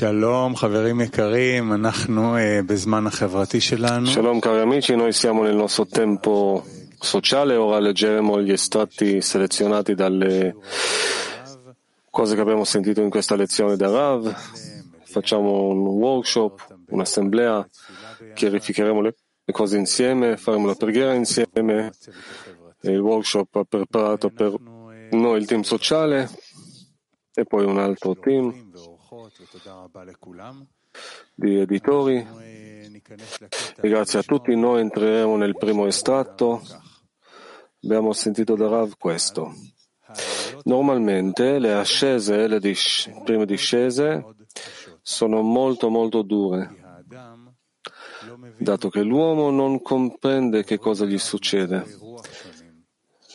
Shalom, Shalom cari amici, noi siamo nel nostro tempo sociale, ora leggeremo gli estratti selezionati dalle cose che abbiamo sentito in questa lezione da Rav. Facciamo un workshop, un'assemblea, chiarificheremo le cose insieme, faremo la preghiera insieme. Il workshop ha preparato per noi il team sociale e poi un altro team di editori. E grazie a tutti noi entreremo nel primo estratto. Abbiamo sentito da Rav questo. Normalmente le ascese, le dis- prime discese, sono molto molto dure, dato che l'uomo non comprende che cosa gli succede.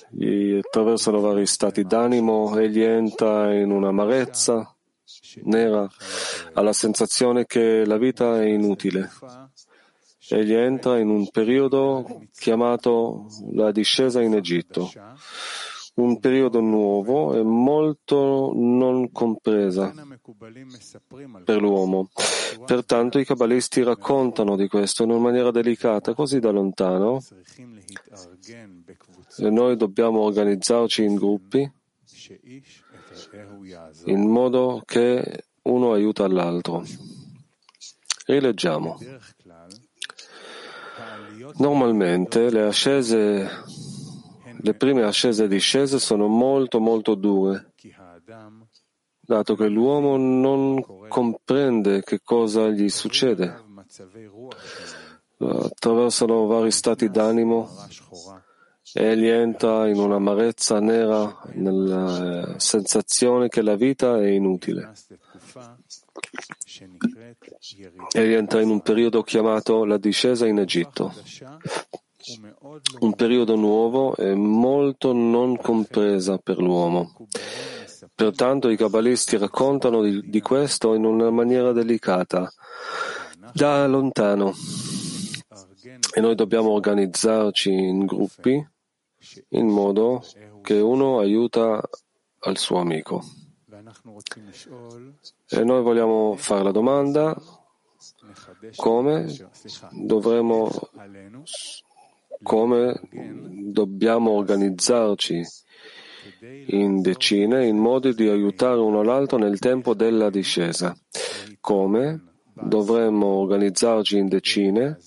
Gli attraversano vari stati d'animo, egli entra in un'amarezza nera, ha la sensazione che la vita è inutile. Egli entra in un periodo chiamato la discesa in Egitto, un periodo nuovo e molto non compresa per l'uomo. Pertanto i cabalisti raccontano di questo in una maniera delicata, così da lontano, e noi dobbiamo organizzarci in gruppi in modo che uno aiuta l'altro. Rileggiamo. Normalmente le ascese, le prime ascese e discese sono molto molto dure, dato che l'uomo non comprende che cosa gli succede. Attraversano vari stati d'animo Egli entra in un'amarezza nera, nella sensazione che la vita è inutile. Egli entra in un periodo chiamato la discesa in Egitto, un periodo nuovo e molto non compresa per l'uomo. Pertanto i cabalisti raccontano di, di questo in una maniera delicata, da lontano. E noi dobbiamo organizzarci in gruppi in modo che uno aiuta al suo amico. E noi vogliamo fare la domanda come dovremo, come dobbiamo organizzarci in decine in modo di aiutare uno l'altro nel tempo della discesa. Come dovremmo organizzarci in decine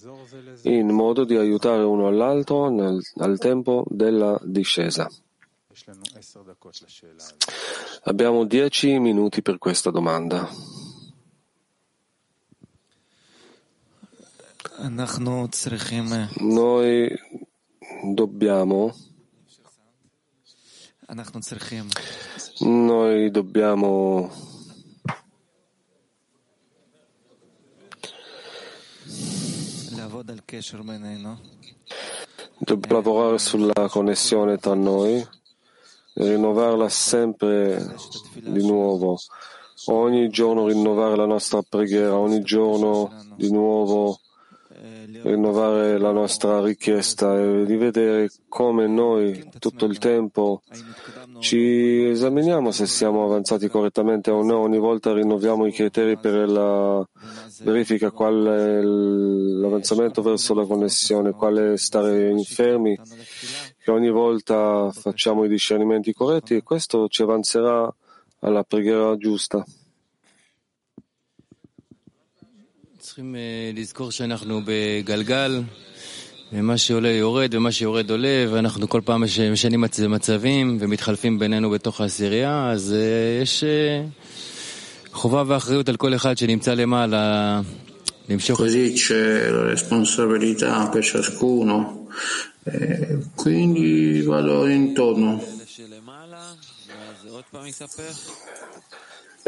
in modo di aiutare uno all'altro nel, al tempo della discesa. Abbiamo dieci minuti per questa domanda. Noi dobbiamo noi dobbiamo Dobbiamo lavorare sulla connessione tra noi, rinnovarla sempre di nuovo, ogni giorno rinnovare la nostra preghiera, ogni giorno di nuovo rinnovare la nostra richiesta e rivedere come noi tutto il tempo ci esaminiamo se siamo avanzati correttamente o no. Ogni volta rinnoviamo i criteri per la verifica qual è l'avanzamento verso la connessione, quale stare infermi, che ogni volta facciamo i discernimenti corretti e questo ci avanzerà alla preghiera giusta. צריכים לזכור שאנחנו בגלגל, ומה שעולה יורד ומה שיורד עולה, ואנחנו כל פעם משנים מצבים ומתחלפים בינינו בתוך העשירייה, אז יש חובה ואחריות על כל אחד שנמצא למעלה למשוך... Così c'è la responsabilità per ciascuno, e quindi vado intorno.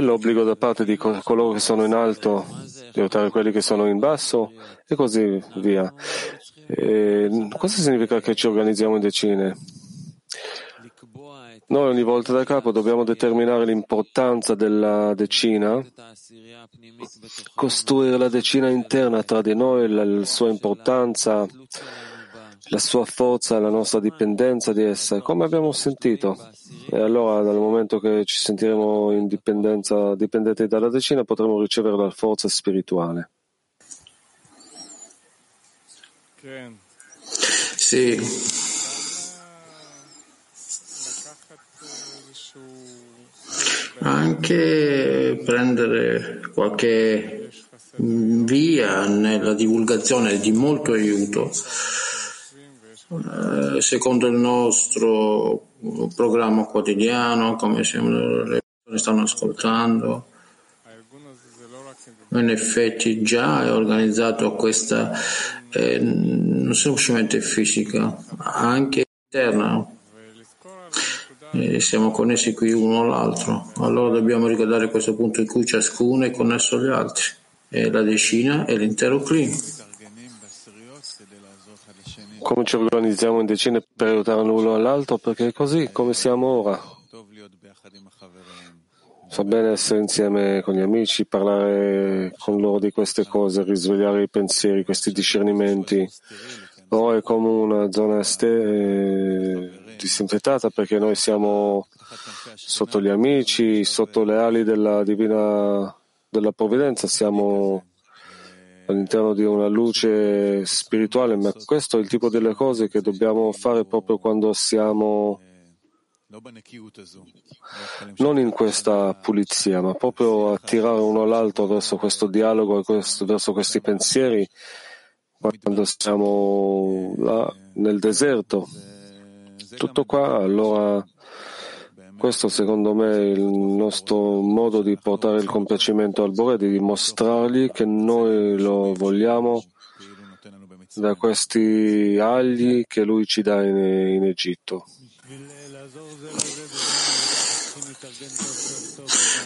L'obbligo da parte di coloro che sono in alto di aiutare quelli che sono in basso e così via. E cosa significa che ci organizziamo in decine? Noi ogni volta da capo dobbiamo determinare l'importanza della decina, costruire la decina interna tra di noi, la sua importanza, la sua forza e la nostra dipendenza di essa, come abbiamo sentito. E allora, dal momento che ci sentiremo in dipendenti dalla decina, potremo ricevere la forza spirituale. Sì. Anche prendere qualche via nella divulgazione è di molto aiuto. Eh, secondo il nostro programma quotidiano, come le persone stanno ascoltando, in effetti già è organizzato questa eh, non semplicemente fisica, anche interna. E siamo connessi qui uno all'altro. Allora dobbiamo ricordare questo punto in cui ciascuno è connesso agli altri. E la decina è l'intero clima. Come ci organizziamo in decine per aiutare l'uno all'altro? Perché è così come siamo ora. Fa bene essere insieme con gli amici, parlare con loro di queste cose, risvegliare i pensieri, questi discernimenti. Ora è come una zona ste- disinfettata perché noi siamo sotto gli amici, sotto le ali della divina della provvidenza, siamo all'interno di una luce spirituale, ma questo è il tipo delle cose che dobbiamo fare proprio quando siamo non in questa pulizia, ma proprio attirare uno all'altro verso questo dialogo, verso questi pensieri, quando siamo là nel deserto. Tutto qua, allora questo secondo me è il nostro modo di portare il compiacimento al Bore, di dimostrargli che noi lo vogliamo da questi agli che lui ci dà in, in Egitto.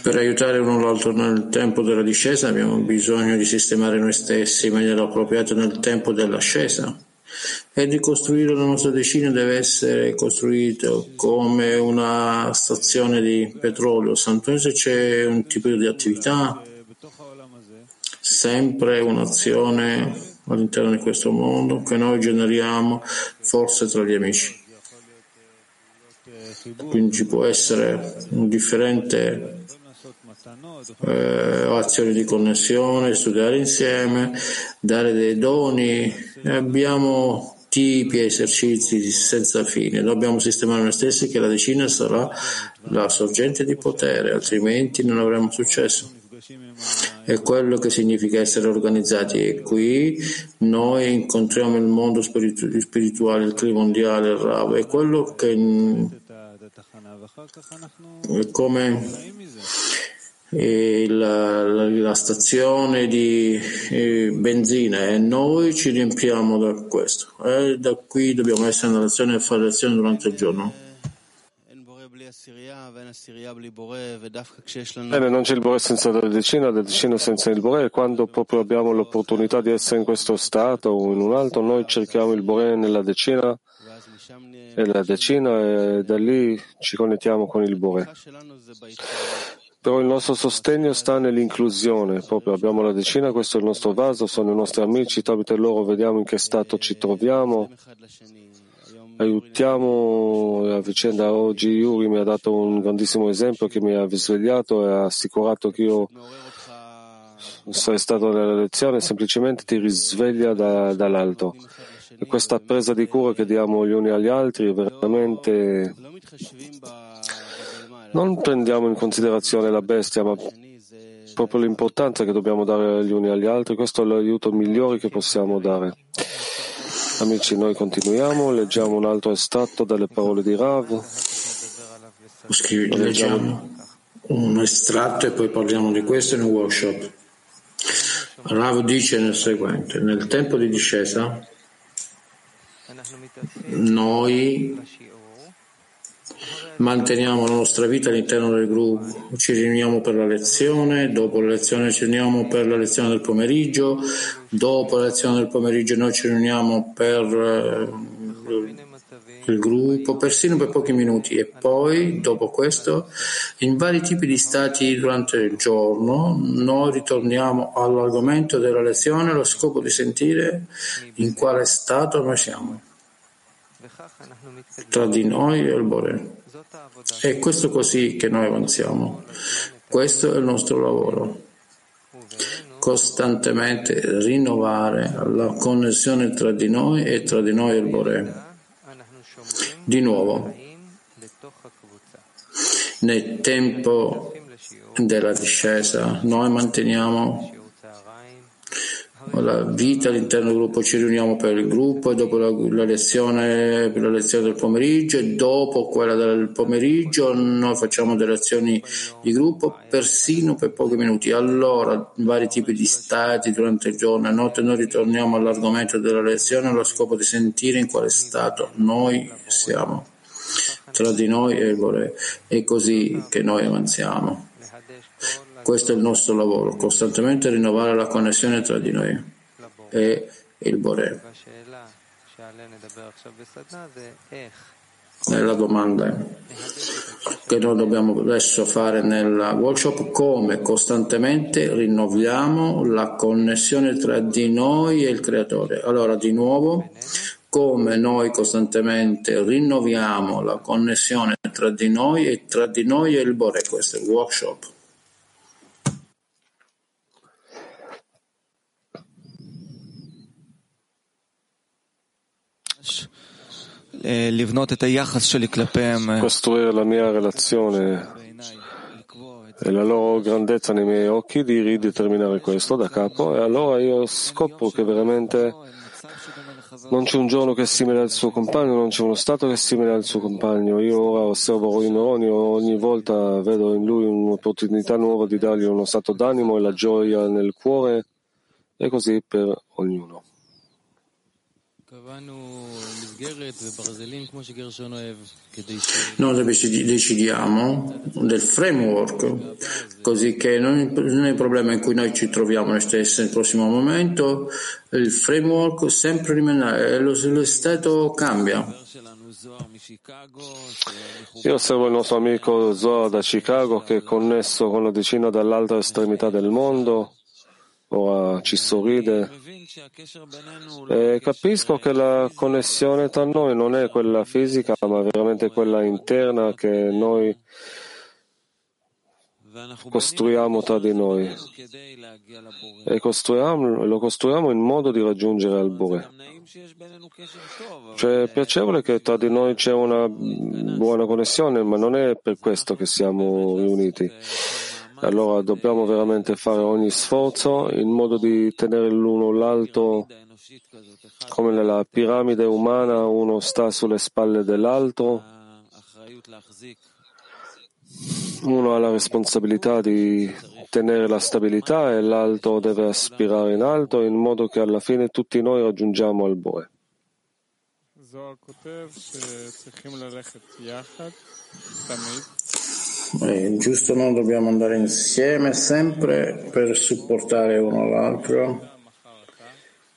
Per aiutare uno l'altro nel tempo della discesa abbiamo bisogno di sistemare noi stessi in maniera appropriata nel tempo dell'ascesa e di costruire la nostra decina deve essere costruito come una stazione di petrolio. Santo se c'è un tipo di attività, sempre un'azione all'interno di questo mondo che noi generiamo forse tra gli amici. Quindi ci può essere un differente eh, azioni di connessione, studiare insieme, dare dei doni. Abbiamo tipi e esercizi senza fine. Dobbiamo sistemare noi stessi che la decina sarà la sorgente di potere, altrimenti non avremo successo. È quello che significa essere organizzati e qui noi incontriamo il mondo spiritu- spirituale, il clima mondiale, il Rav, è quello che è come la, la, la, stazione di eh, benzina e noi ci riempiamo da questo. E da qui dobbiamo essere nella lezione e fare lezione durante il giorno. Bene, non c'è il Bore senza la decina, la decina senza il Bore. Quando proprio abbiamo l'opportunità di essere in questo stato o in un altro, noi cerchiamo il Bore nella decina e la decina e da lì ci connettiamo con il Bore. Però il nostro sostegno sta nell'inclusione, proprio abbiamo la decina, questo è il nostro vaso, sono i nostri amici, tramite loro vediamo in che stato ci troviamo, aiutiamo a vicenda. Oggi Yuri mi ha dato un grandissimo esempio che mi ha risvegliato e ha assicurato che io sarei stato nella lezione, semplicemente ti risveglia da, dall'alto. E questa presa di cura che diamo gli uni agli altri è veramente non prendiamo in considerazione la bestia, ma proprio l'importanza che dobbiamo dare gli uni agli altri. Questo è l'aiuto migliore che possiamo dare. Amici, noi continuiamo, leggiamo un altro estratto dalle parole di Rav. Leggiamo un estratto e poi parliamo di questo in un workshop. Rav dice nel seguente, nel tempo di discesa noi manteniamo la nostra vita all'interno del gruppo, ci riuniamo per la lezione, dopo la lezione ci riuniamo per la lezione del pomeriggio, dopo la lezione del pomeriggio noi ci riuniamo per eh, il gruppo, persino per pochi minuti e poi, dopo questo, in vari tipi di stati durante il giorno, noi ritorniamo all'argomento della lezione, allo scopo di sentire in quale stato noi siamo. tra di noi e il Bore. È questo così che noi avanziamo. Questo è il nostro lavoro. Costantemente rinnovare la connessione tra di noi e tra di noi e il Bore. Di nuovo, nel tempo della discesa noi manteniamo la vita all'interno del gruppo, ci riuniamo per il gruppo e dopo la, la, lezione, la lezione del pomeriggio e dopo quella del pomeriggio noi facciamo delle azioni di gruppo persino per pochi minuti. Allora, vari tipi di stati durante il giorno e notte noi ritorniamo all'argomento della lezione allo scopo di sentire in quale stato noi siamo tra di noi e il Bore. È così che noi avanziamo. Questo è il nostro lavoro, costantemente rinnovare la connessione tra di noi e il Bore. La domanda che noi dobbiamo adesso fare nel workshop come costantemente rinnoviamo la connessione tra di noi e il creatore. Allora, di nuovo, come noi costantemente rinnoviamo la connessione tra di noi e tra di noi e il Bore. Questo è il workshop. Costruire la mia relazione e la loro grandezza nei miei occhi di rideterminare questo da capo e allora io scopro che veramente non c'è un giorno che è simile al suo compagno, non c'è uno stato che è simile al suo compagno. Io ora osservo Roy Meroni, ogni volta vedo in lui un'opportunità nuova di dargli uno stato d'animo e la gioia nel cuore e così per ognuno. Noi decidiamo del framework, così che non è il problema in cui noi ci troviamo noi stessi nel prossimo momento, il framework sempre rimarrà, lo, lo stato cambia. Io osservo il nostro amico Zohar da Chicago che è connesso con la decina dall'altra estremità del mondo ora ci sorride e capisco che la connessione tra noi non è quella fisica ma veramente quella interna che noi costruiamo tra di noi e costruiamo, lo costruiamo in modo di raggiungere al Bore. Cioè è piacevole che tra di noi c'è una buona connessione, ma non è per questo che siamo riuniti. Allora dobbiamo veramente fare ogni sforzo in modo di tenere l'uno l'altro come nella piramide umana uno sta sulle spalle dell'altro, uno ha la responsabilità di tenere la stabilità e l'altro deve aspirare in alto in modo che alla fine tutti noi raggiungiamo al Boe. È giusto, non dobbiamo andare insieme sempre per supportare uno l'altro,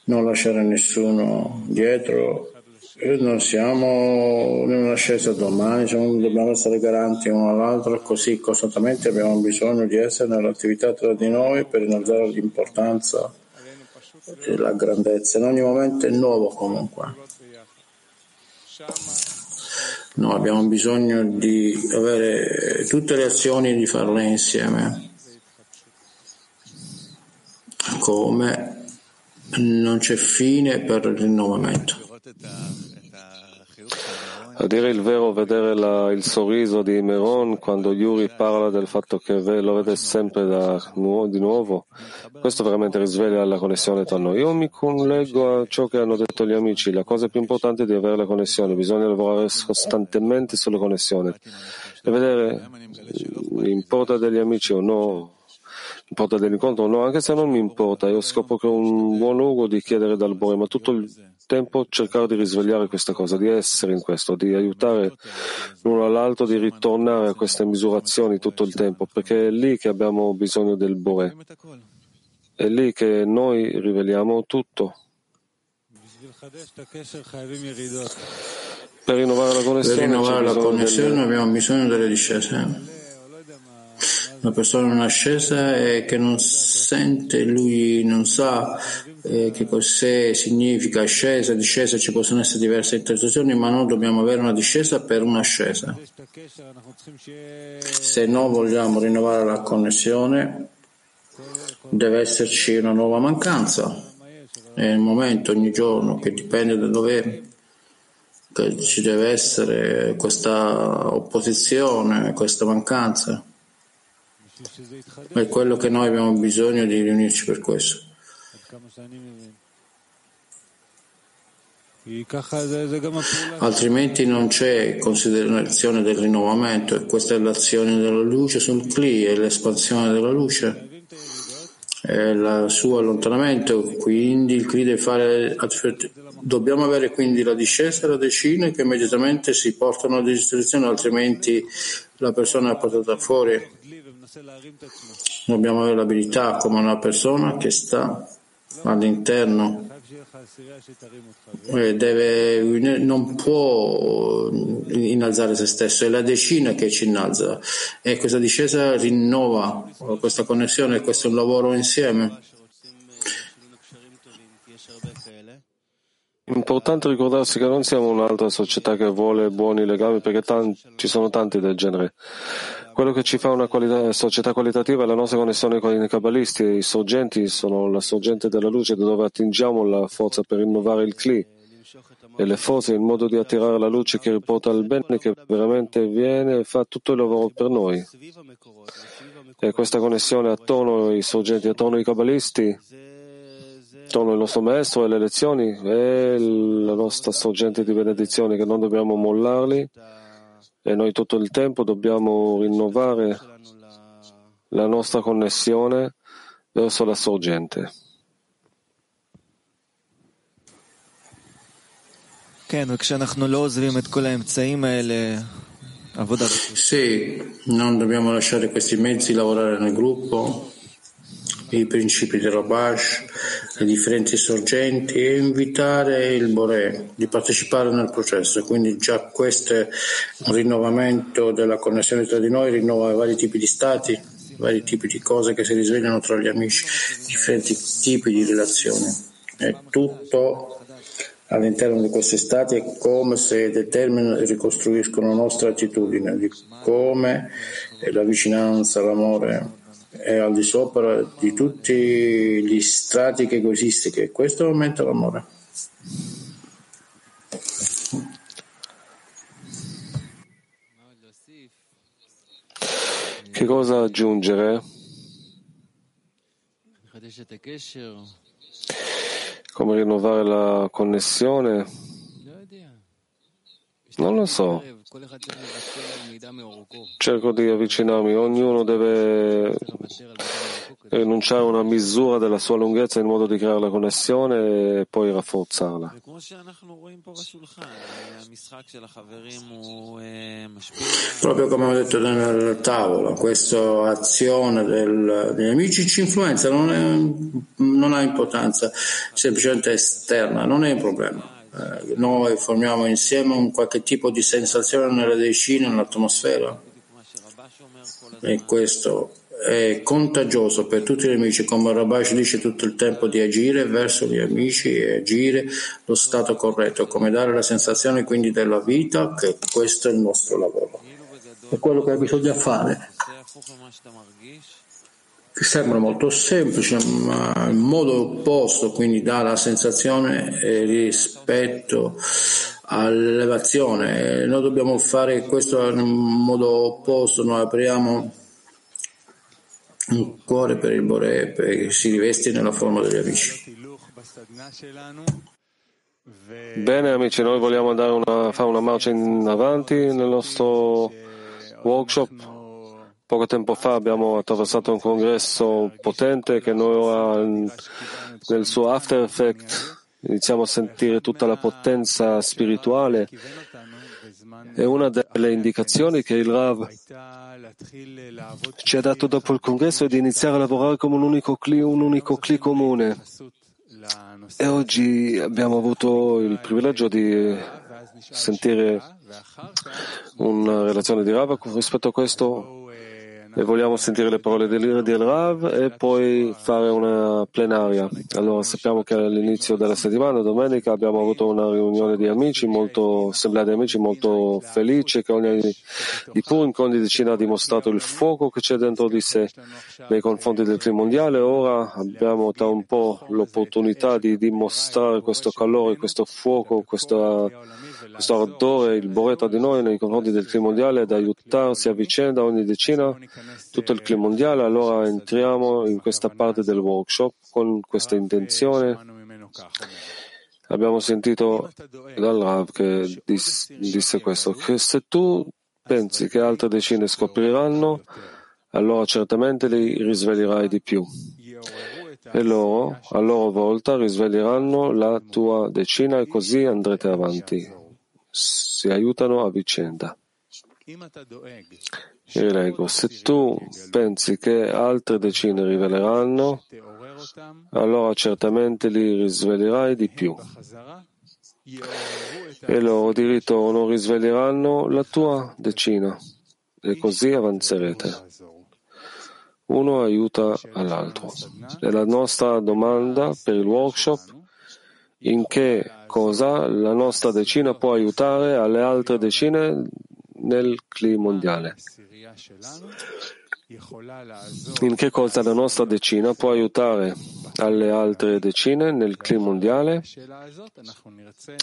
non lasciare nessuno dietro. Non siamo in una ascesa domani, siamo, dobbiamo essere garanti uno all'altro, così costantemente abbiamo bisogno di essere nell'attività tra di noi per innalzare l'importanza e la grandezza. In ogni momento è nuovo comunque. No, abbiamo bisogno di avere tutte le azioni e di farle insieme. Come non c'è fine per il rinnovamento. Dire il vero, vedere la, il sorriso di Meron quando Yuri parla del fatto che lo vede sempre da, di nuovo, questo veramente risveglia la connessione tra noi. Io mi collego a ciò che hanno detto gli amici, la cosa più importante è di avere la connessione, bisogna lavorare costantemente sulla connessione. E vedere mi importa degli amici o no, importa dell'incontro o no, anche se non mi importa, io scopro che è un buon luogo di chiedere dal Bore, ma tutto il tempo cercare di risvegliare questa cosa, di essere in questo, di aiutare l'uno all'altro, di ritornare a queste misurazioni tutto il tempo, perché è lì che abbiamo bisogno del Bore. È lì che noi riveliamo tutto. Per rinnovare la connessione, rinnovare la connessione delle... abbiamo bisogno delle discese. Una persona in ascesa e che non sente, lui non sa eh, che cos'è, significa ascesa, discesa, ci possono essere diverse interpretazioni, ma noi dobbiamo avere una discesa per un'ascesa. Se noi vogliamo rinnovare la connessione, deve esserci una nuova mancanza. È il momento, ogni giorno, che dipende da dove ci deve essere questa opposizione, questa mancanza. È quello che noi abbiamo bisogno di riunirci per questo. Altrimenti non c'è considerazione del rinnovamento e questa è l'azione della luce sul Cli, è l'espansione della luce il suo allontanamento, quindi il Cli deve fare dobbiamo avere quindi la discesa e la decina che immediatamente si portano a distruzione, altrimenti la persona è portata fuori. Dobbiamo avere l'abilità come una persona che sta all'interno e deve, non può innalzare se stesso, è la decina che ci innalza e questa discesa rinnova questa connessione, questo è un lavoro insieme. Importante ricordarsi che non siamo un'altra società che vuole buoni legami perché tanti, ci sono tanti del genere. Quello che ci fa una qualità, società qualitativa è la nostra connessione con i cabalisti. I sorgenti sono la sorgente della luce da dove attingiamo la forza per rinnovare il Kli e le forze in modo di attirare la luce che riporta il bene che veramente viene e fa tutto il lavoro per noi. E questa connessione attorno ai sorgenti, attorno ai cabalisti, attorno al nostro maestro e le lezioni è la nostra sorgente di benedizione che non dobbiamo mollarli e noi tutto il tempo dobbiamo rinnovare la nostra connessione verso la sorgente. Sì, non dobbiamo lasciare questi mezzi lavorare nel gruppo i principi del Rabash, le differenti sorgenti e invitare il Bore di partecipare nel processo. Quindi già questo è un rinnovamento della connessione tra di noi, rinnova vari tipi di stati, vari tipi di cose che si risvegliano tra gli amici, differenti tipi di relazioni. È tutto all'interno di questi stati è come se determinano e ricostruiscono la nostra attitudine di come la vicinanza, l'amore è al di sopra di tutti gli strati egoistici questo aumenta l'amore. Che cosa aggiungere? Come rinnovare la connessione? Non lo so. Cerco di avvicinarmi, ognuno deve rinunciare a una misura della sua lunghezza in modo di creare la connessione e poi rafforzarla. Proprio come ho detto nel tavolo, questa azione del, degli amici ci influenza, non, è, non ha importanza, semplicemente esterna, non è un problema. Eh, noi formiamo insieme un qualche tipo di sensazione nella decina, nell'atmosfera. E questo è contagioso per tutti gli amici, come Rabash dice tutto il tempo di agire verso gli amici e agire lo stato corretto, come dare la sensazione quindi della vita che questo è il nostro lavoro. È quello che bisogna fare che sembra molto semplice, ma in modo opposto, quindi dà la sensazione rispetto all'elevazione. Noi dobbiamo fare questo in modo opposto, noi apriamo un cuore per il Bore che si riveste nella forma degli amici. Bene amici, noi vogliamo una, fare una marcia in avanti nel nostro workshop. Poco tempo fa abbiamo attraversato un congresso potente che noi nel suo after effect iniziamo a sentire tutta la potenza spirituale e una delle indicazioni che il Rav ci ha dato dopo il congresso è di iniziare a lavorare come un unico cli, un unico cli comune. E oggi abbiamo avuto il privilegio di sentire una relazione di Rav rispetto a questo e vogliamo sentire le parole del, del Rav e poi fare una plenaria. Allora sappiamo che all'inizio della settimana, domenica, abbiamo avuto una riunione di amici, molto, assemblea di amici molto felice che ogni di Purim, che ogni decina ha dimostrato il fuoco che c'è dentro di sé nei confronti del clima mondiale. Ora abbiamo da un po' l'opportunità di dimostrare questo calore, questo fuoco, questo, questo ardore, il boretta di noi nei confronti del clima mondiale, ad aiutarsi a vicenda ogni decina tutto il clima mondiale, allora entriamo in questa parte del workshop con questa intenzione. Abbiamo sentito dal Rav che disse questo, che se tu pensi che altre decine scopriranno, allora certamente li risveglierai di più. E loro, a loro volta, risveglieranno la tua decina e così andrete avanti. Si aiutano a vicenda. Io leggo, se tu pensi che altre decine riveleranno, allora certamente li risveglierai di più. E loro di ritorno risveglieranno la tua decina e così avanzerete. Uno aiuta all'altro. E la nostra domanda per il workshop in che cosa la nostra decina può aiutare alle altre decine nel clima mondiale. In che cosa la nostra decina può aiutare alle altre decine nel clima mondiale?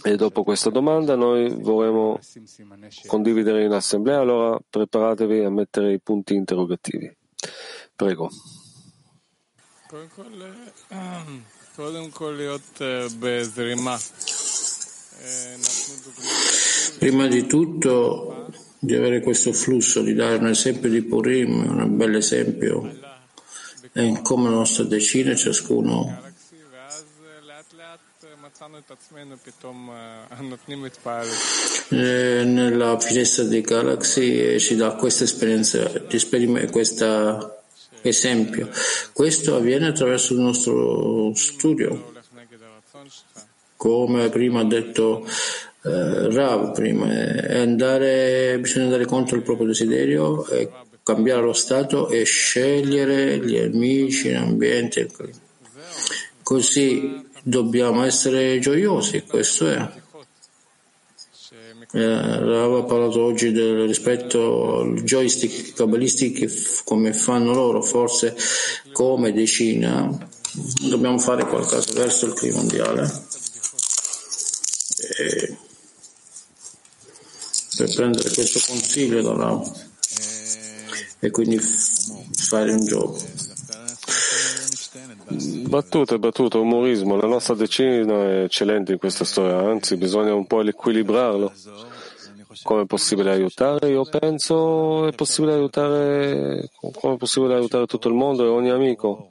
E dopo questa domanda noi vorremmo condividere in assemblea, allora preparatevi a mettere i punti interrogativi. Prego. Prima di tutto di avere questo flusso, di dare un esempio di Purim, un bel esempio, e come la nostra decina, ciascuno nella finestra dei Galaxy ci dà questa esperienza, questo esempio. Questo avviene attraverso il nostro studio, come prima ha detto eh, Rav prima, è andare, bisogna andare contro il proprio desiderio e cambiare lo stato e scegliere gli amici, l'ambiente. Così dobbiamo essere gioiosi, questo è. Eh, Rav ha parlato oggi del rispetto al joystick cabalistici come fanno loro, forse come decina dobbiamo fare qualcosa verso il clima mondiale. E per prendere questo consiglio da là e quindi fare un gioco. Battuto, battuto, umorismo. La nostra decina è eccellente in questa storia, anzi bisogna un po' equilibrarlo. Come è possibile aiutare? Io penso è possibile aiutare, come è possibile aiutare tutto il mondo e ogni amico,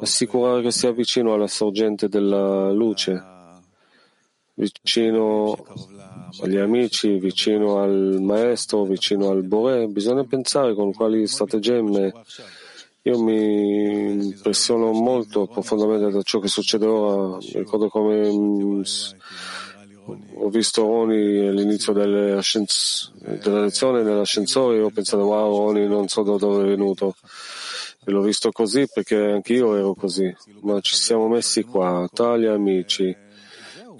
assicurare che sia vicino alla sorgente della luce, vicino agli amici, vicino al maestro, vicino al Bore, bisogna pensare con quali strategemmi. Io mi impressiono molto profondamente da ciò che succede ora. Ricordo come mm, ho visto Oni all'inizio della lezione nell'ascensore e ho pensato wow Oni non so da dove è venuto e l'ho visto così perché anche io ero così ma ci siamo messi qua tra gli amici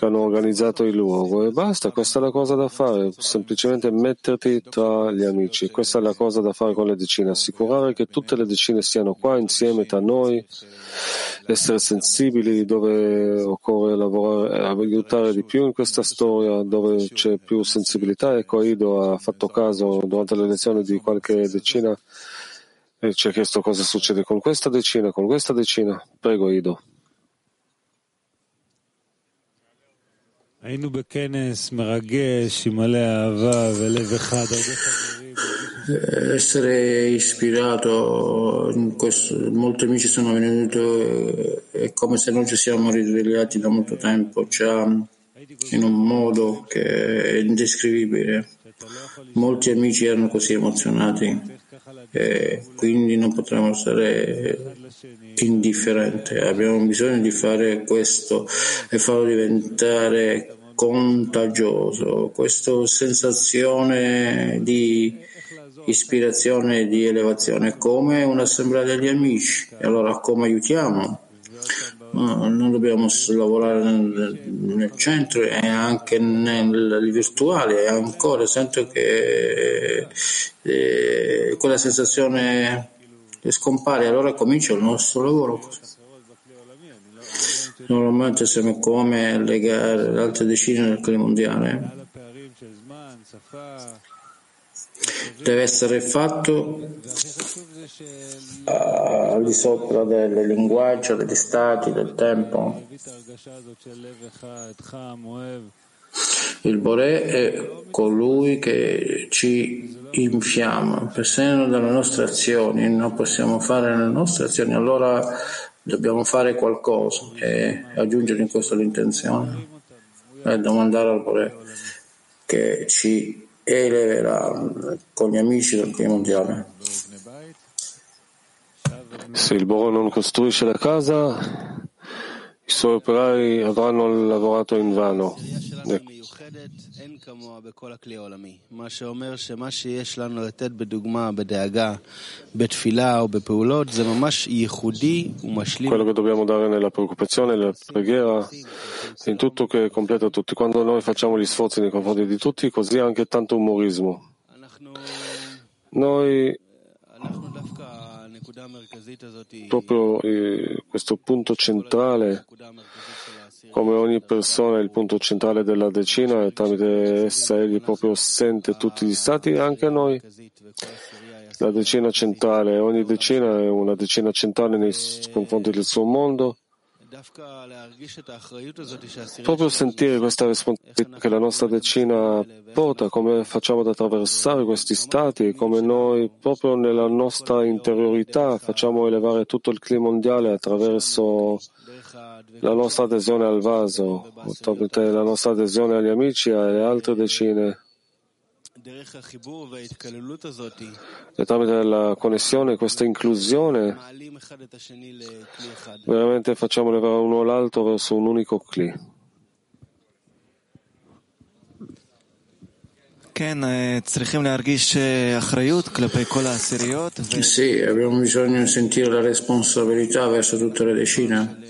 che hanno organizzato il luogo e basta, questa è la cosa da fare, semplicemente metterti tra gli amici, questa è la cosa da fare con le decine, assicurare che tutte le decine siano qua insieme tra noi, essere sensibili dove occorre lavorare, aiutare di più in questa storia, dove c'è più sensibilità. Ecco, Ido ha fatto caso durante le lezioni di qualche decina e ci ha chiesto cosa succede con questa decina, con questa decina. Prego, Ido. Essere ispirato questo, molti amici sono venuti è come se noi ci siamo risvegliati da molto tempo già in un modo che è indescrivibile molti amici erano così emozionati e quindi non potremmo stare indifferenti abbiamo bisogno di fare questo e farlo diventare contagioso questa sensazione di ispirazione di elevazione, come un'assemblea degli amici. E allora come aiutiamo? Non dobbiamo lavorare nel, nel, centro e anche nel virtuale. Ancora sento che eh, quella sensazione scompare allora comincia il nostro lavoro. Normalmente siamo come legare le altre decine del clima mondiale. Deve essere fatto al di sopra del linguaggio, degli stati, del tempo. Il Boré è colui che ci infiamma, per segno delle nostre azioni, non possiamo fare le nostre azioni, allora dobbiamo fare qualcosa e aggiungere in questo l'intenzione e domandare al Boré che ci eleverà con gli amici del clima mondiale. Se il Bore non costruisce la casa, i suoi operai avranno lavorato in vano. Ecco. Quello che dobbiamo dare nella preoccupazione, nella preghiera, in tutto che completa tutti. Quando noi facciamo gli sforzi nei confronti di tutti, così anche tanto umorismo. Noi proprio eh, questo punto centrale come ogni persona è il punto centrale della decina e tramite essa egli proprio sente tutti gli stati, anche noi. La decina centrale, ogni decina è una decina centrale nei confronti del suo mondo. Proprio sentire questa responsabilità che la nostra decina porta, come facciamo ad attraversare questi stati come noi proprio nella nostra interiorità facciamo elevare tutto il clima mondiale attraverso la nostra adesione al vaso, la nostra adesione agli amici e alle altre decine. E tramite la connessione, questa inclusione, veramente facciamo levare uno l'altro verso un unico cli. Sì, abbiamo bisogno di sentire la responsabilità verso tutte le decine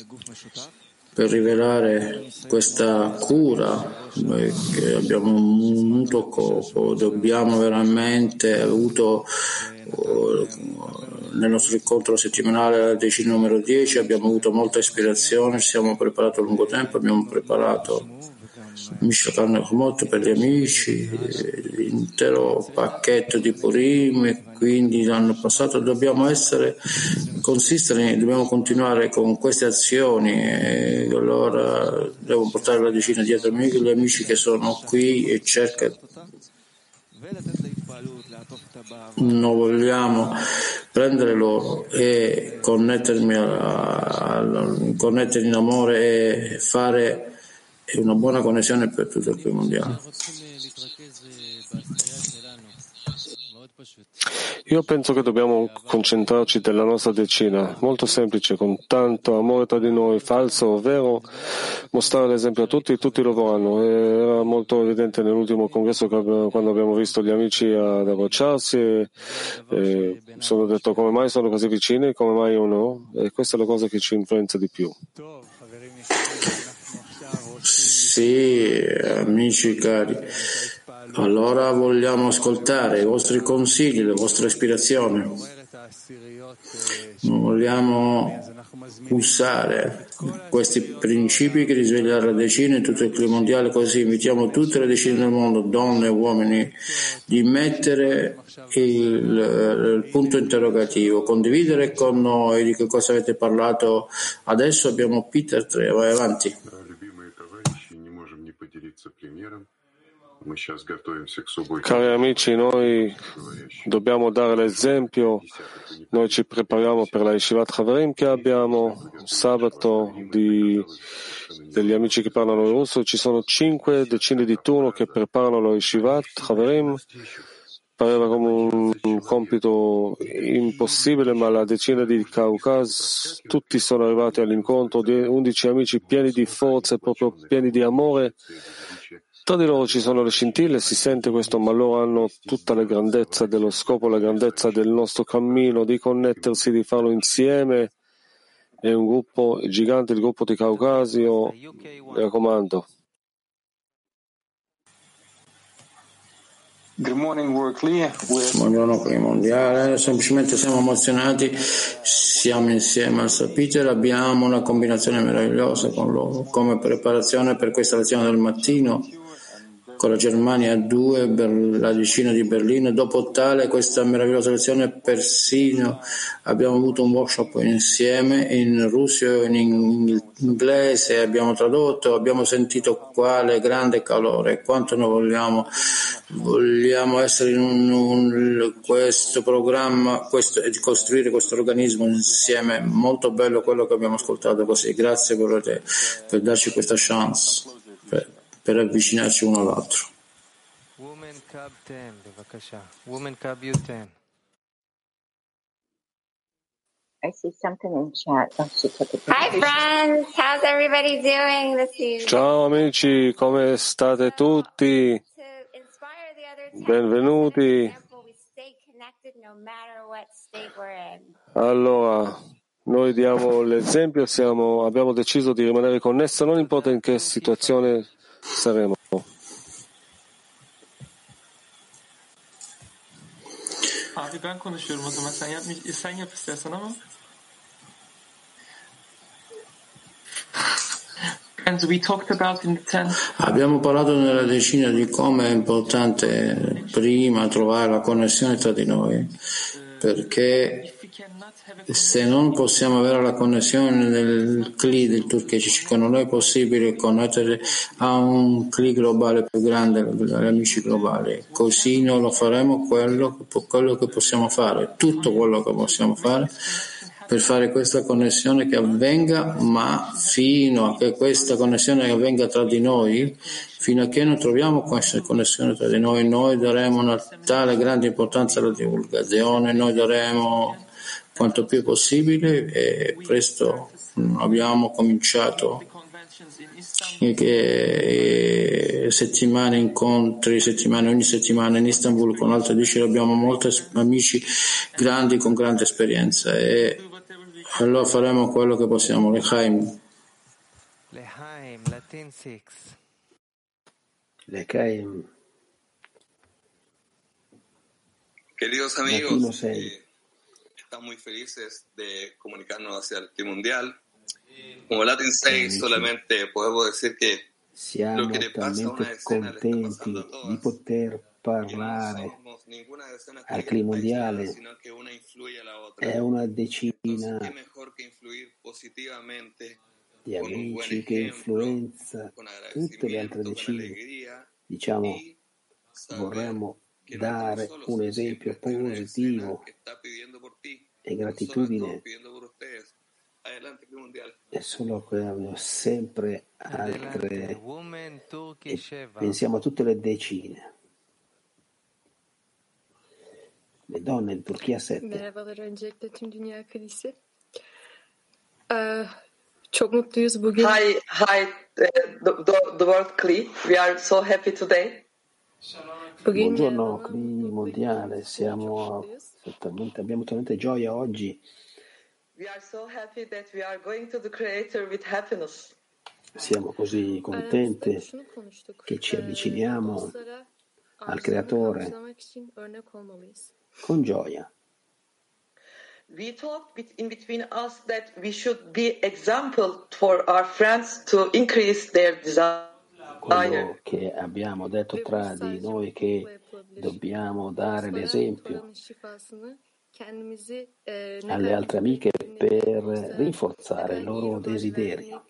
per rivelare questa cura che abbiamo un copo, dobbiamo veramente avuto nel nostro incontro settimanale decina numero 10 abbiamo avuto molta ispirazione, ci siamo preparati a lungo tempo, abbiamo preparato Mishkan molto per gli amici, l'intero pacchetto di Purim, quindi l'anno passato dobbiamo essere consistere, dobbiamo continuare con queste azioni. E allora devo portare la decina dietro me, gli amici che sono qui e cerca non vogliamo prendere loro e connettermi a, a, connettermi in amore e fare è una buona connessione per tutto il mondiale. Io penso che dobbiamo concentrarci nella nostra decina, molto semplice, con tanto amore tra di noi, falso o vero, mostrare l'esempio a tutti, tutti lo vorranno. Era molto evidente nell'ultimo congresso quando abbiamo visto gli amici ad abbracciarsi e, e sono detto come mai sono così vicini, come mai io no, e questa è la cosa che ci influenza di più. Sì, amici cari, allora vogliamo ascoltare i vostri consigli, le vostre ispirazioni. Non vogliamo usare questi principi che risvegliano la decina in tutto il clima mondiale, così invitiamo tutte le decine del mondo, donne e uomini, di mettere il, il, punto interrogativo, condividere con noi di che cosa avete parlato. Adesso abbiamo Peter 3, vai avanti. Cari amici, noi dobbiamo dare l'esempio, noi ci prepariamo per la Yeshivat Haverim che abbiamo sabato di, degli amici che parlano russo, ci sono cinque decine di turno che preparano la Yeshivat Haverim, pareva come un, un compito impossibile, ma la decina di Caucas, tutti sono arrivati all'incontro di undici amici pieni di forza, proprio pieni di amore Tra di loro ci sono le scintille, si sente questo, ma loro hanno tutta la grandezza dello scopo, la grandezza del nostro cammino, di connettersi, di farlo insieme. È un gruppo gigante, il gruppo di Caucasio. Mi raccomando. Buongiorno Cli Mondiale, semplicemente siamo emozionati, siamo insieme al Sapiter, abbiamo una combinazione meravigliosa con loro come preparazione per questa lezione del mattino con la Germania a due, la vicina di Berlino. Dopo tale questa meravigliosa lezione persino abbiamo avuto un workshop insieme in russo e in inglese, abbiamo tradotto, abbiamo sentito quale grande calore, quanto noi vogliamo, vogliamo essere in un, un, questo programma, questo, costruire questo organismo insieme. Molto bello quello che abbiamo ascoltato così. Grazie per, per darci questa chance per avvicinarci uno all'altro. I see something in chat. Hi friends, how's everybody doing this evening? Ciao amici, come state tutti? Benvenuti. Allora, noi diamo l'esempio, siamo, abbiamo deciso di rimanere connessi, non importa in che situazione saremo. Abi ben konuşuyorum o zaman sen yap, sen yap istersen ama. And we talked about in the tent. Abbiamo parlato nella decina di come è importante prima trovare la connessione tra di noi, perché se non possiamo avere la connessione del CLI del turchecico, non è possibile connettere a un CLI globale più grande, agli amici globali. Così noi lo faremo quello, quello che possiamo fare, tutto quello che possiamo fare per fare questa connessione che avvenga, ma fino a che questa connessione avvenga tra di noi, fino a che non troviamo questa connessione tra di noi, noi daremo una tale grande importanza alla divulgazione, noi daremo quanto più possibile e presto abbiamo cominciato che settimane incontri, settimane, ogni settimana in Istanbul con altre dici abbiamo molti amici grandi con grande esperienza e allora faremo quello che possiamo. Lechaim. Lechaim, 6. Queridos amigos, eh, estamos muy felices de comunicarnos hacia el Mundial. Como Latin 6 solamente podemos decir que siamo talmente contenti di poter parlare al clima mondiale è una decina di amici che influenza. tutte le altre decine. Diciamo, vorremmo dare un esempio positivo e gratitudine è solo che abbiamo sempre altre e pensiamo a tutte le decine le donne in Turchia 7 Merhabalar öncelikle tüm Dünya Kalisi. Ee, çok mutluyuz bugün. Hi, hi, the, the, the World Cli. We are so happy today. Bugün Buongiorno CLI mondiale, siamo abbiamo talmente gioia oggi. Siamo così contenti che ci avviciniamo al Creatore con gioia. We talked in between us that we should be example for our friends to increase their desire. Quello che abbiamo detto tra di noi che dobbiamo dare l'esempio alle altre amiche per rinforzare il loro desiderio.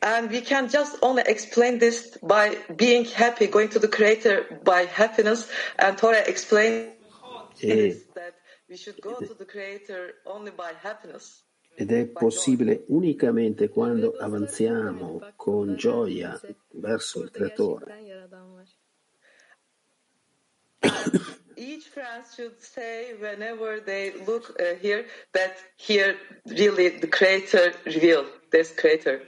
And we can just only explain this by being happy, going to the Creator by happiness. And Torah explains that we should go to the Creator only by happiness. Ed è possibile unicamente quando avanziamo con gioia verso il Creatore. Each friend should say whenever they look uh, here that here really the Creator revealed this Creator.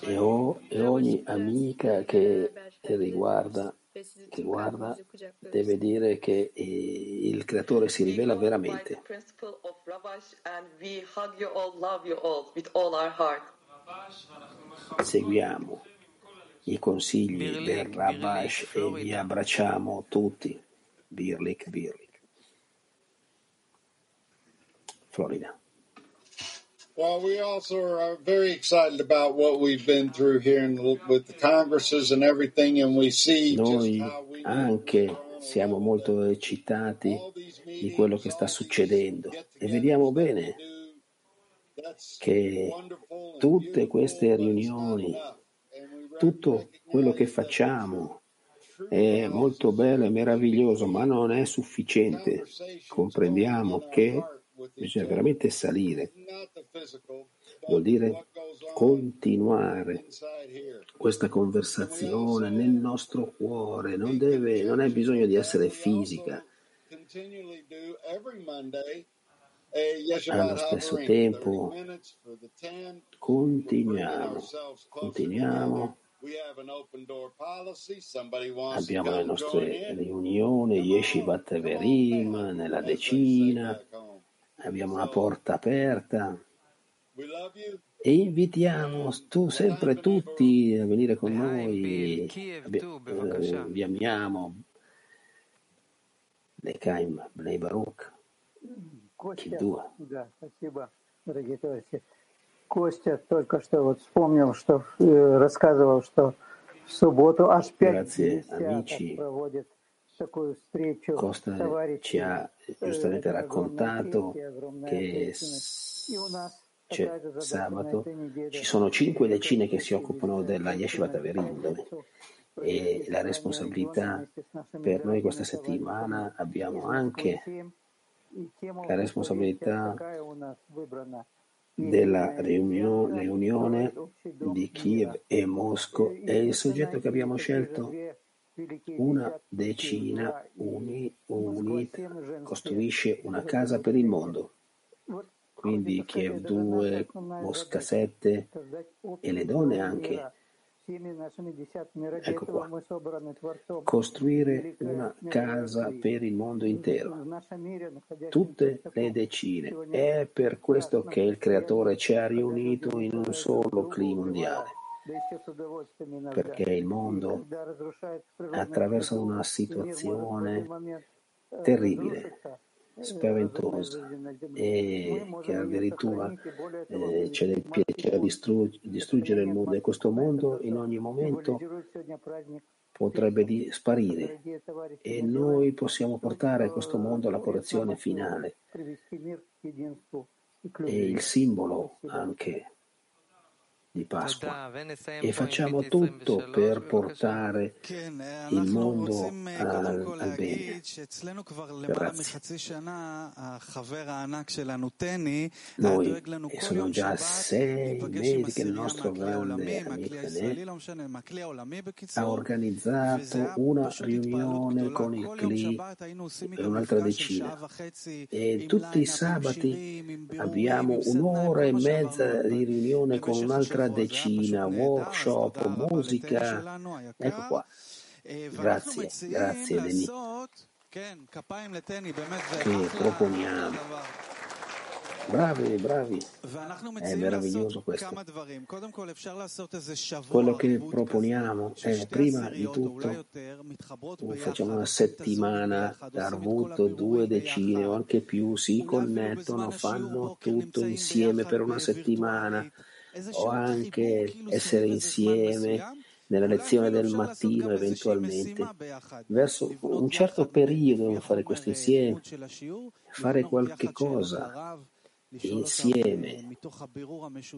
e, o, e ogni amica che riguarda che guarda deve dire che il creatore si rivela veramente. Seguiamo i consigli del Rabash e vi abbracciamo tutti. Birlik, Birlik. Florida. Well, we also are very excited about what we've been through here in, with the Congresses and everything, and we see Noi anche siamo molto eccitati di quello che sta succedendo e vediamo bene che tutte queste riunioni, tutto quello che facciamo è molto bello e meraviglioso, ma non è sufficiente. Comprendiamo che bisogna veramente salire. Vuol dire continuare questa conversazione nel nostro cuore, non, deve, non hai bisogno di essere fisica. Allo stesso tempo continuiamo, continuiamo. Abbiamo le nostre riunioni, Yeshivat Verim, nella decina, abbiamo una porta aperta e invitiamo tu, sempre tutti a venire con noi. Eh, vi amiamo. Lekaim, Bnei Baruch. Кидуа. Да, спасибо, дорогие товарищи. Костя только что вот вспомнил, что э, рассказывал, что в субботу аж пять проводит Costa ci ha giustamente raccontato che cioè, sabato ci sono cinque decine che si occupano della Yeshiva Taverindone e la responsabilità per noi questa settimana abbiamo anche la responsabilità della riunione, riunione di Kiev e Mosco e il soggetto che abbiamo scelto una decina uni, unita costruisce una casa per il mondo. Quindi Kiev 2, Mosca 7 e le donne anche. Ecco qua. Costruire una casa per il mondo intero. Tutte le decine. È per questo che il Creatore ci ha riunito in un solo clima mondiale perché il mondo attraversa una situazione terribile, spaventosa. e che addirittura eh, c'è il piacere di distruggere il mondo e questo mondo in ogni momento potrebbe di sparire. e noi possiamo portare questo mondo alla correzione finale. e il simbolo anche di Pasqua e facciamo tutto per portare il mondo al, al bene. Grazie. Noi sono già sei mesi che il nostro grande amico ha organizzato una riunione con il CLI e un'altra decina e tutti i sabati abbiamo un'ora e mezza di riunione con un'altra decina, workshop, musica. Ecco qua. Grazie, grazie Denis. Che proponiamo. Bravi, bravi. È meraviglioso questo. Quello che proponiamo è prima di tutto facciamo una settimana d'arvuto, due decine o anche più, si connettono, fanno tutto insieme per una settimana o anche essere insieme nella lezione del mattino eventualmente. Verso un certo periodo dobbiamo fare questo insieme, fare qualche cosa insieme,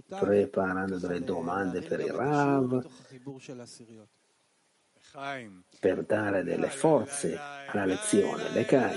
preparando delle domande per il Rav, per dare delle forze alla lezione. Le cai.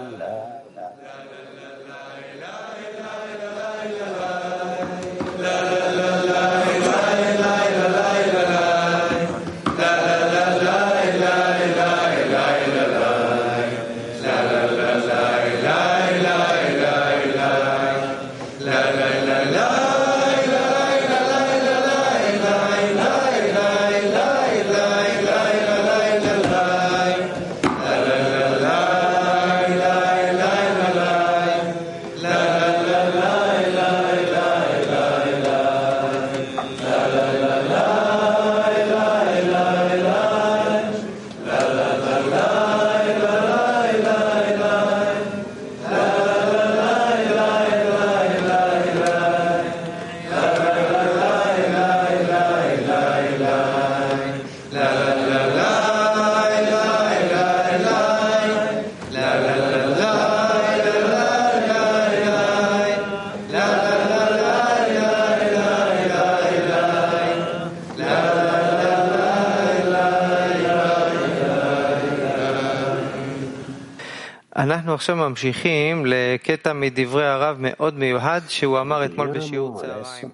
אנחנו עכשיו ממשיכים לקטע מדברי הרב מאוד מיוחד שהוא אמר אתמול בשיעור צהריים.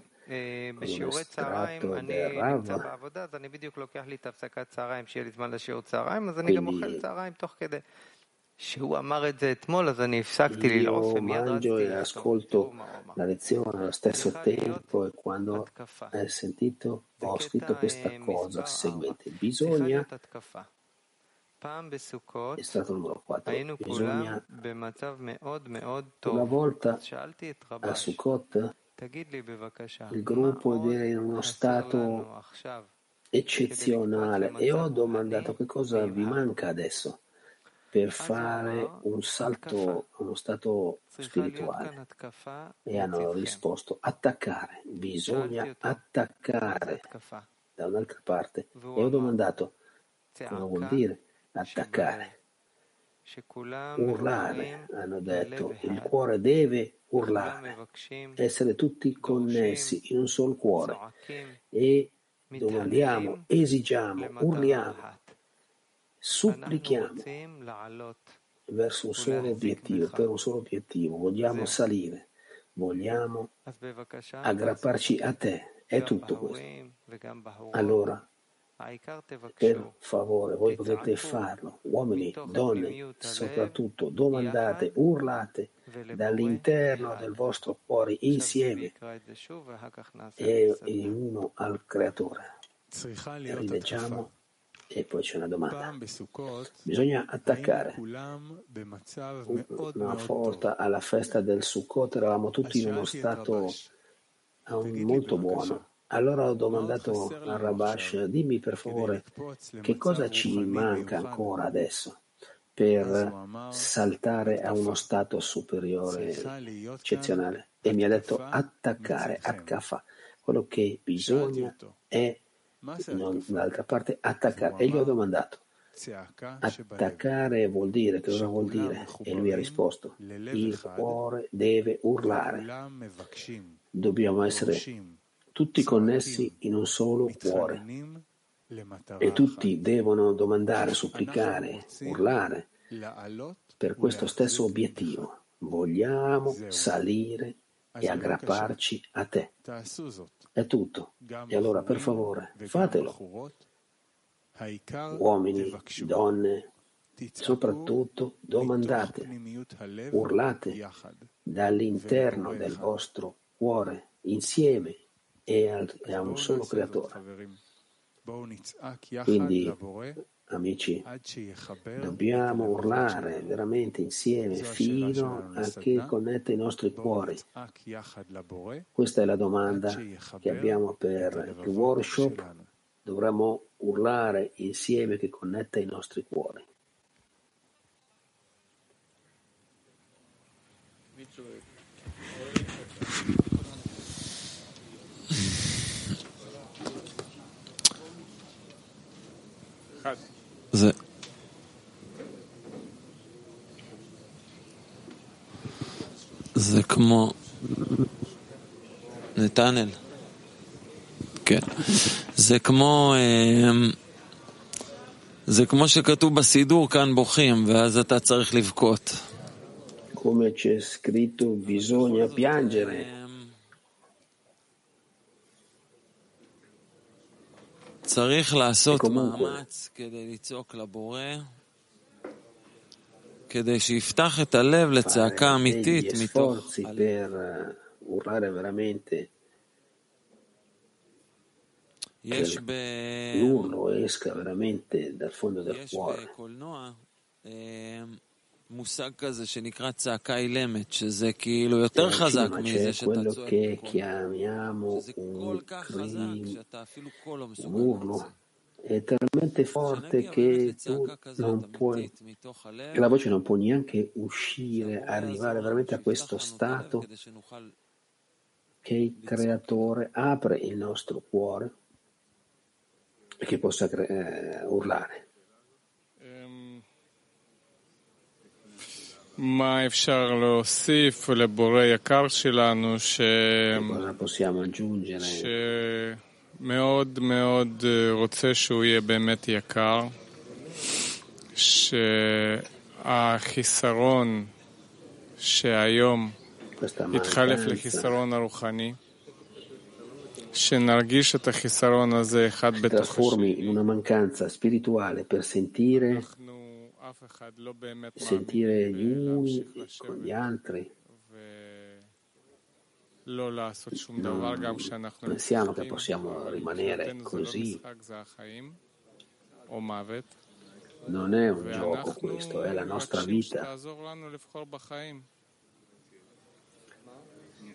בשיעורי צהריים. אני נמצא בעבודה, אז אני בדיוק לוקח לי את הפסקת צהריים, שיהיה לי זמן לשיעור צהריים, אז אני גם אוכל צהריים תוך כדי. שהוא אמר את זה אתמול, אז אני הפסקתי ללעוף ומיד ascolto la lezione allo stesso tempo e quando hai sentito ho scritto questa cosa seguente. Bisogna è stato il numero 4. Bisogna una volta a Sukkot? il gruppo era in uno stato eccezionale. e ho domandato che cosa vi manca adesso per fare un salto a uno stato spirituale. e hanno risposto attaccare, bisogna attaccare. da un'altra parte e ho domandato cosa vuol dire attaccare. urlare hanno detto. Il cuore deve urlare. Essere tutti connessi in un solo cuore. E domandiamo esigiamo urliamo supplichiamo verso un solo obiettivo, per un solo obiettivo, vogliamo salire, vogliamo aggrapparci a te, è tutto questo. Allora, per favore, voi potete farlo, uomini, donne, soprattutto, domandate, urlate dall'interno del vostro cuore insieme e uno al Creatore. Rileggiamo e poi c'è una domanda. Bisogna attaccare. Una volta alla festa del Sukkot eravamo tutti in uno stato molto buono. Allora ho domandato a Rabash, dimmi per favore che cosa ci manca ancora adesso per saltare a uno stato superiore eccezionale. E mi ha detto attaccare, H Quello che bisogna è non, dall'altra parte attaccare. E gli ho domandato, attaccare vuol dire, che cosa vuol dire? E lui ha risposto, il cuore deve urlare. Dobbiamo essere tutti connessi in un solo cuore. E tutti devono domandare, supplicare, urlare per questo stesso obiettivo. Vogliamo salire e aggrapparci a te. È tutto. E allora, per favore, fatelo. Uomini, donne, soprattutto domandate, urlate dall'interno del vostro cuore, insieme e a un solo creatore. Quindi amici, dobbiamo urlare veramente insieme fino a che connette i nostri cuori. Questa è la domanda che abbiamo per il workshop. Dovremmo urlare insieme che connetta i nostri cuori. זה... זה כמו... נתנאל. כן. זה כמו... זה כמו שכתוב בסידור, כאן בוכים, ואז אתה צריך לבכות. Come c'è scritto, bisogna piangere. E comunque fare degli sforzi per urlare veramente che l'urlo esca veramente dal fondo del cuore. C'è quello che chiamiamo un, un urlo è talmente forte che tu non puoi, che la voce non può neanche uscire, arrivare veramente a questo stato che il creatore apre il nostro cuore e che possa cre- urlare. מה אפשר להוסיף לבורא יקר שלנו ש... שמאוד מאוד רוצה שהוא יהיה באמת יקר, שהחיסרון שהיום יתחלף לחיסרון הרוחני, שנרגיש את החיסרון הזה אחד בתוך השני. Sentire gli uni con gli altri. Pensiamo che possiamo rimanere così. Non è un gioco questo, è la nostra vita.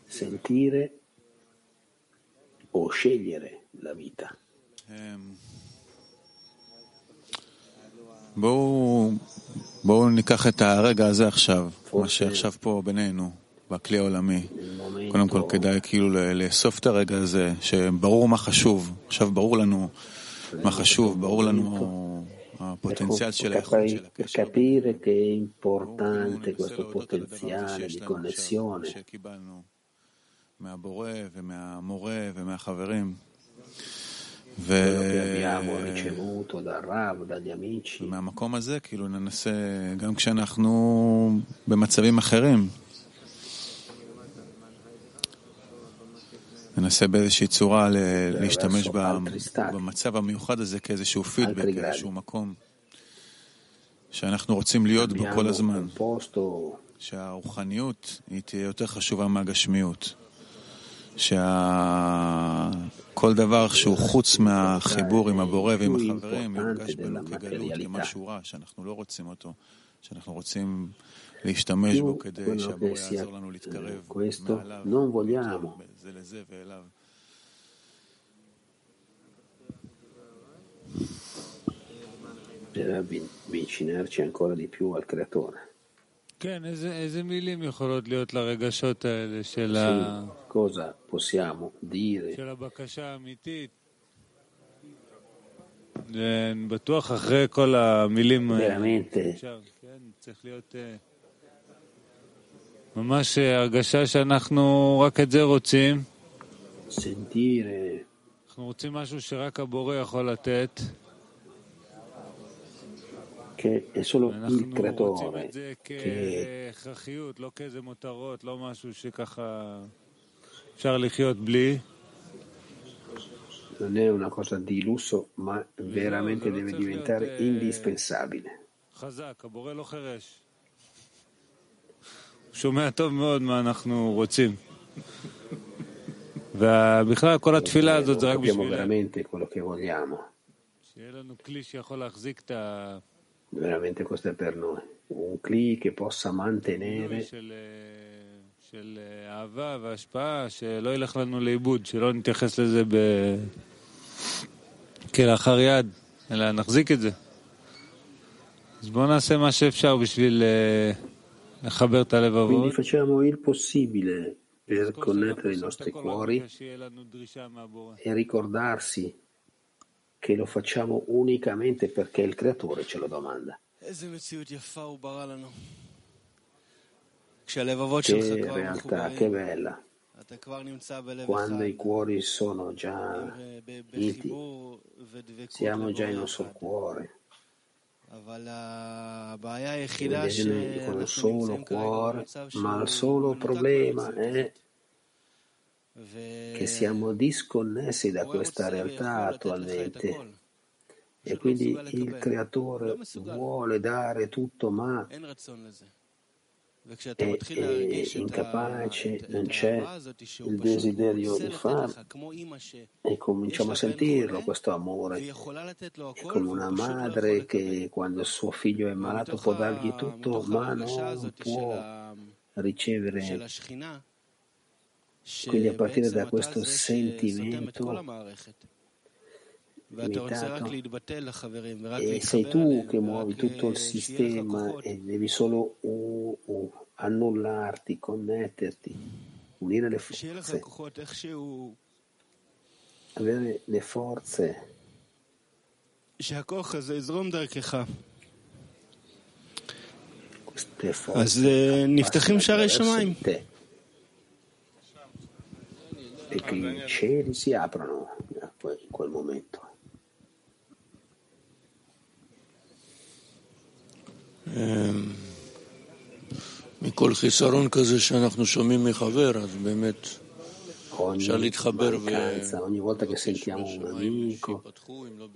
Sentire o scegliere la vita. בואו, בואו ניקח את הרגע הזה עכשיו, מה שעכשיו פה בינינו, בכלי העולמי. קודם כל כדאי כאילו לאסוף את הרגע הזה, שברור מה חשוב. עכשיו ברור לנו מה חשוב, ברור לנו הפוטנציאל של האיכות של הקשר. capire che è importante questo potenziale di connessione. שקיבלנו מהבורא ומהמורה ומהחברים. ומהמקום הזה כאילו ננסה גם כשאנחנו במצבים אחרים ננסה באיזושהי צורה להשתמש במצב המיוחד הזה כאיזשהו פידבק, כאיזשהו מקום שאנחנו רוצים להיות בו כל הזמן. שהרוחניות היא תהיה יותר חשובה מהגשמיות שכל דבר שהוא חוץ מהחיבור עם הבורא ועם החברים יורגש בנו כגלות, כמשהו רע, שאנחנו לא רוצים אותו, שאנחנו רוצים להשתמש בו כדי שהבורא יעזור לנו להתקרב מעליו, זה לזה ואליו. Per avvicinarci ancora di più al creatore. כן, איזה, איזה מילים יכולות להיות לרגשות האלה של, ה... cosa possiamo dire? של הבקשה האמיתית? בטוח אחרי כל המילים אפשר, כן, צריך להיות ממש הרגשה שאנחנו רק את זה רוצים. sentire אנחנו רוצים משהו שרק הבורא יכול לתת. che è solo il creatore che לא כאיזה מותרות, לא משהו שככה אפשר לחיות בלי. Non è una cosa di lusso, ma veramente deve diventare indispensabile. חזק, הבורא לא חירש. הוא שומע טוב מאוד מה אנחנו רוצים. ובכלל כל התפילה הזאת זה רק בשבילנו. שיהיה לנו כלי שיכול להחזיק את ה... veramente questo è per noi, un CLI che possa mantenere של אהבה והשפעה, שלא ילך לנו לאיבוד, שלא נתייחס לזה ב... כלאחר יד, אלא נחזיק את זה. אז בואו נעשה מה שאפשר בשביל לחבר את הלבבות. Quindi facciamo il possibile per connettere i nostri cuori e ricordarsi che lo facciamo unicamente perché il creatore ce lo domanda. Che realtà, che bella. Quando i cuori sono già uniti, siamo già in un solo cuore. Con un solo cuore, ma il solo problema è che siamo disconnessi da questa realtà attualmente. E quindi il creatore vuole dare tutto ma è, è incapace, non c'è il desiderio di farlo e cominciamo a sentirlo questo amore. È come una madre che quando il suo figlio è malato può dargli tutto, ma non può ricevere. Quindi a partire da questo sentimento limitato e sei tu che muovi tutto il sistema e devi solo uh, uh, annullarti, connetterti, unire le forze, avere le forze. Queste forze אז נפתחים שערי שמיים. E che i cieli si aprono in quel momento. מכל חיסרון כזה שאנחנו שומעים מחבר, אז באמת אפשר ogni mancanza, ogni volta che sentiamo un amico,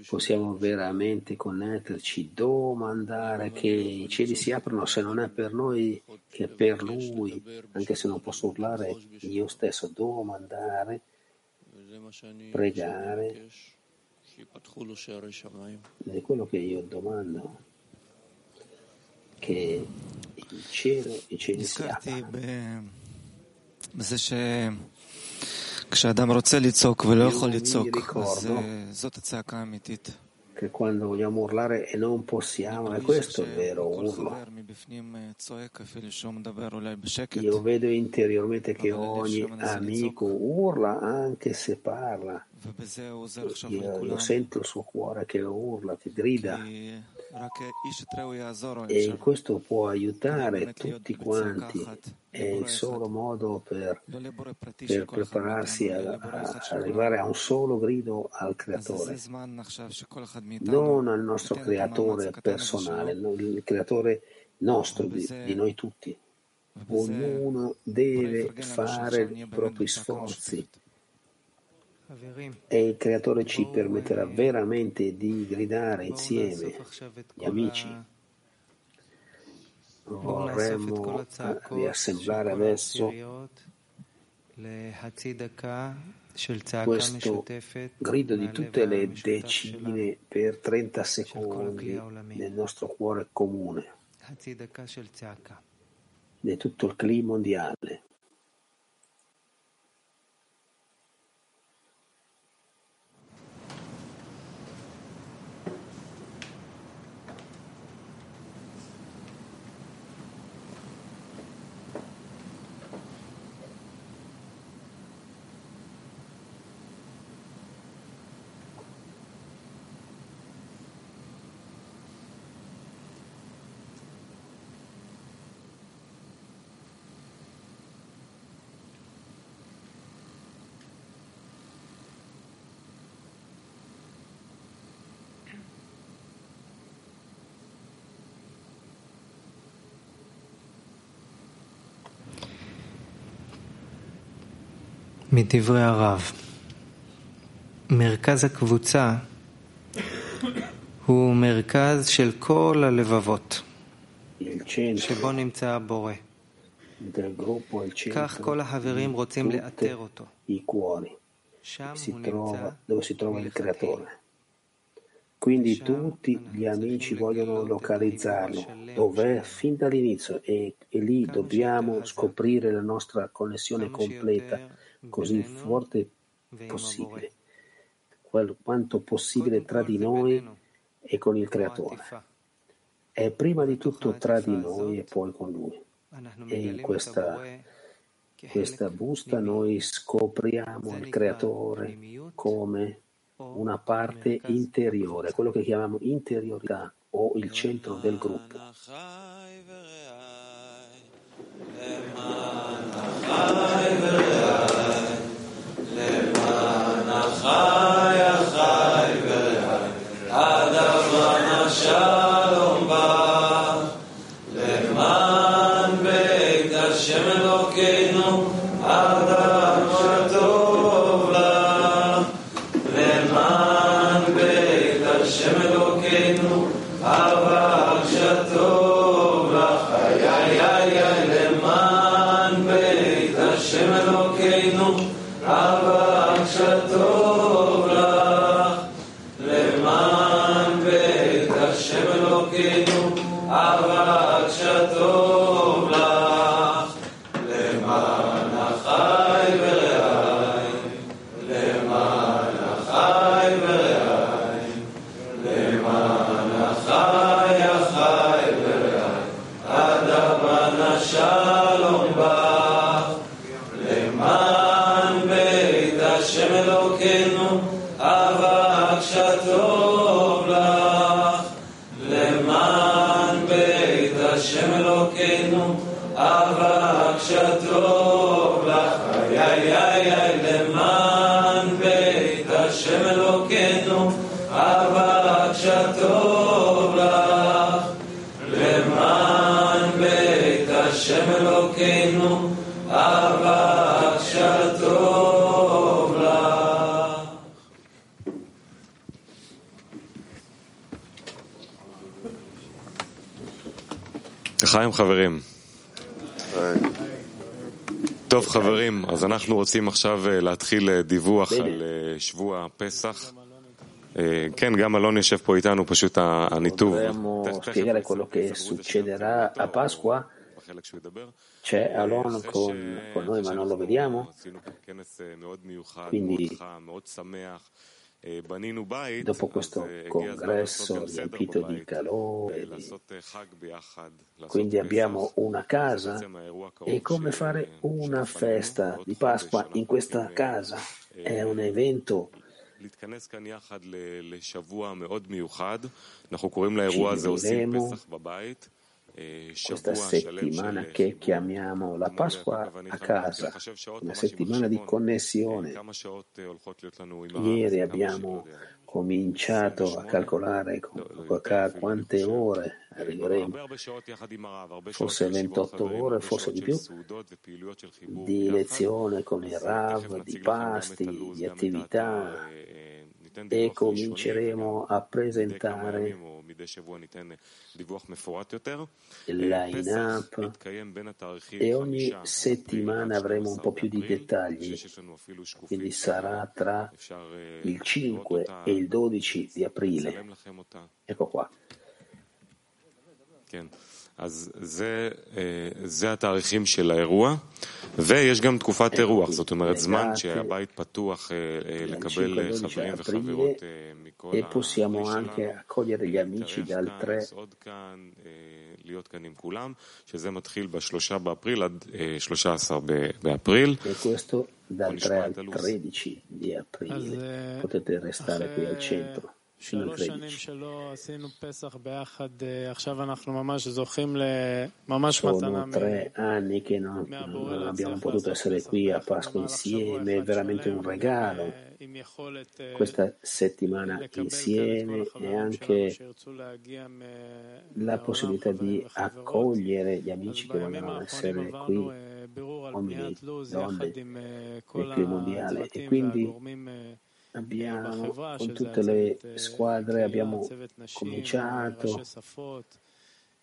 possiamo veramente connetterci, domandare che i cieli si aprano se non è per noi che per lui, anche se non posso urlare io stesso, domandare, pregare. Ed è quello che io domando, che il cielo, i cieli si aprano. Che quando vogliamo urlare e non possiamo, e questo è il vero urlo. Io vedo interiormente che ogni amico urla anche se parla. Io lo sento il suo cuore che urla, che grida. E questo può aiutare tutti quanti. È il solo modo per, per prepararsi a, a, arrivare a un solo grido al creatore, non al nostro creatore personale, il creatore nostro, di, di noi tutti. Ognuno deve fare i propri sforzi e il Creatore ci permetterà veramente di gridare insieme, gli amici. Vorremmo eh, riassemblare adesso questo grido di tutte le decine per 30 secondi nel nostro cuore comune, di tutto il clima mondiale. מדברי הרב, מרכז הקבוצה הוא מרכז של כל הלבבות, Il centro שבו נמצא הבורא. del gruppo è il כך centro כל החברים di רוצים tutti לאתר אותו. i cuori שם si הוא trova, נמצא dove si trova il creatore. Quindi tutti gli amici vogliono localizzarlo, dov'è fin dall'inizio e, e lì dobbiamo scoprire la nostra connessione completa, così forte possibile, quanto possibile tra di noi e con il Creatore. È prima di tutto tra di noi e poi con Lui. E in questa, questa busta noi scopriamo il Creatore come una parte interiore, quello che chiamiamo interiorità o il centro del gruppo. Amen. לחיים חברים. טוב חברים, אז אנחנו רוצים עכשיו להתחיל דיווח על שבוע פסח. כן, גם אלון יושב פה איתנו, פשוט הניתוב. Spiegare quello che succederà a Pasqua. C'è Alon con, con noi ma non lo vediamo. Quindi Dopo questo congresso riempito di calore, quindi abbiamo una casa e come fare una festa di Pasqua in questa casa? È un evento ci riuniremo questa settimana che chiamiamo la Pasqua a casa, una settimana di connessione. Ieri abbiamo cominciato a calcolare quante ore arriveremo, forse 28 ore, forse di più, di lezione con il Rav, di pasti, di attività e cominceremo a presentare line-up. e ogni settimana avremo un po' più di dettagli, quindi sarà tra il 5 e il 12 di aprile. Ecco qua. אז זה, זה התאריכים של האירוע, ויש גם תקופת אירוח, זאת אומרת זמן שהבית פתוח לקבל חברים וחברות מכל הארץ, עוד כאן, להיות כאן עם כולם, שזה מתחיל בשלושה באפריל עד 13 באפריל. dal 3 al 13 di aprile potete restare qui al centro. Sono tre anni che non, non abbiamo potuto essere qui a Pasqua insieme, è veramente un regalo. Questa settimana insieme e anche la possibilità di accogliere gli amici che vogliono essere qui, uomini, donne, il clima mondiale. E quindi abbiamo, con tutte le squadre abbiamo cominciato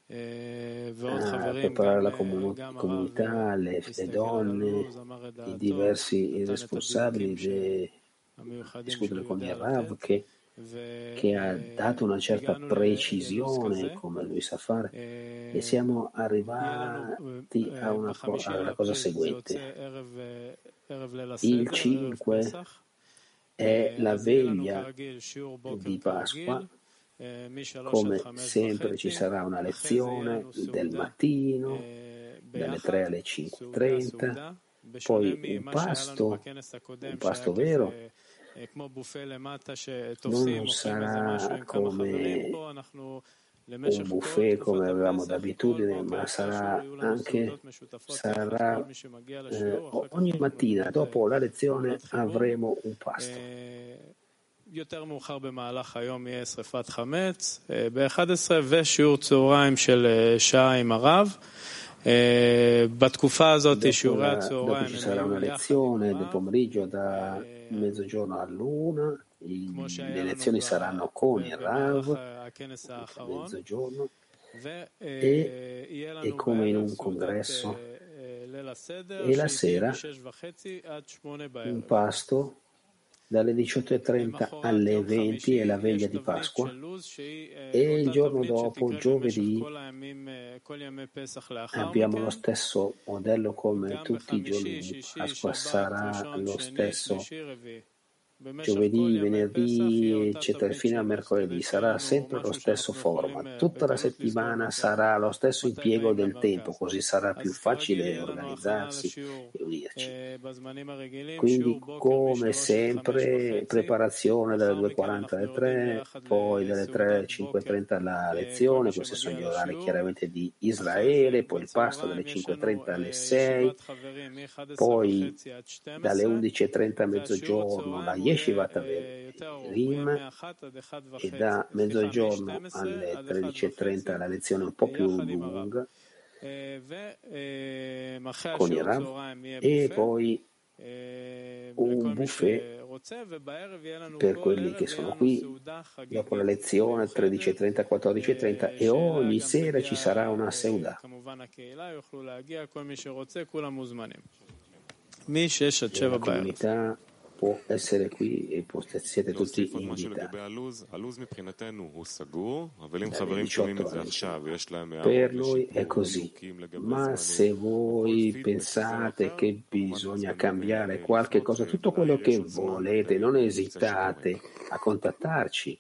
a preparare la comunità, le, le donne, i diversi responsabili, de, discutere con il Rav che, che ha dato una certa precisione come lui sa fare e siamo arrivati a una, alla cosa seguente. Il 5 è la veglia di Pasqua. Come sempre ci sarà una lezione del mattino dalle 3 alle 5.30, poi un pasto, un pasto vero, non sarà come un buffet come avevamo d'abitudine, ma sarà anche sarà, eh, ogni mattina dopo la lezione avremo un pasto. יותר מאוחר במהלך היום יהיה שרפת חמץ, ב-11 ושיעור צהריים של שעה עם הרב. בתקופה הזאת שיעורי הצהריים ci sarà una lezione le lezioni saranno con il Rav a mezzogiorno. E, e come in un congresso. e la sera un pasto dalle 18.30 alle 20 è la veglia di Pasqua. E il giorno dopo, giovedì, abbiamo lo stesso modello come tutti i giorni. Di Pasqua, sarà lo stesso giovedì, venerdì, eccetera, fino a mercoledì. Sarà sempre lo stesso format. Tutta la settimana sarà lo stesso impiego del tempo, così sarà più facile organizzarsi e unirci. Quindi, come sempre, preparazione dalle 2.40 alle 3, poi dalle 3 alle 5.30 la lezione, questi sono gli orari chiaramente di Israele, poi il pasto dalle 5.30 alle 6, poi dalle 11.30 a mezzogiorno la Yeshivat Rim e da mezzogiorno alle 13.30 la lezione un po' più lunga. Con il Rav e poi un buffet per quelli che sono qui dopo la lezione 13.30 14.30 e ogni sera ci sarà una seuda. La comunità può essere qui e siete tutti invitati. Per noi è così, ma se voi pensate che bisogna cambiare qualche cosa, tutto quello che volete, non esitate a contattarci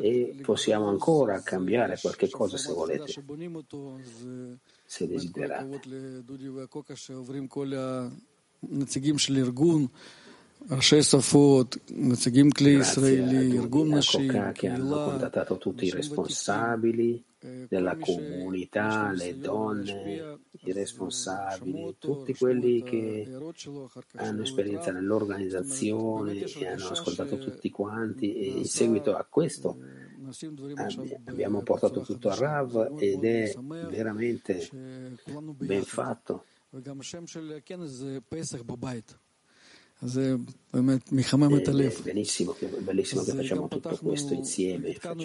e possiamo ancora cambiare qualche cosa se volete, se desiderate. Grazie che hanno contattato tutti i responsabili della comunità, le donne, i responsabili, tutti quelli che hanno esperienza nell'organizzazione e hanno ascoltato tutti quanti e in seguito a questo abbiamo portato tutto a Rav ed è veramente ben fatto. Benissimo, bellissimo che facciamo tutto questo insieme, facciamo,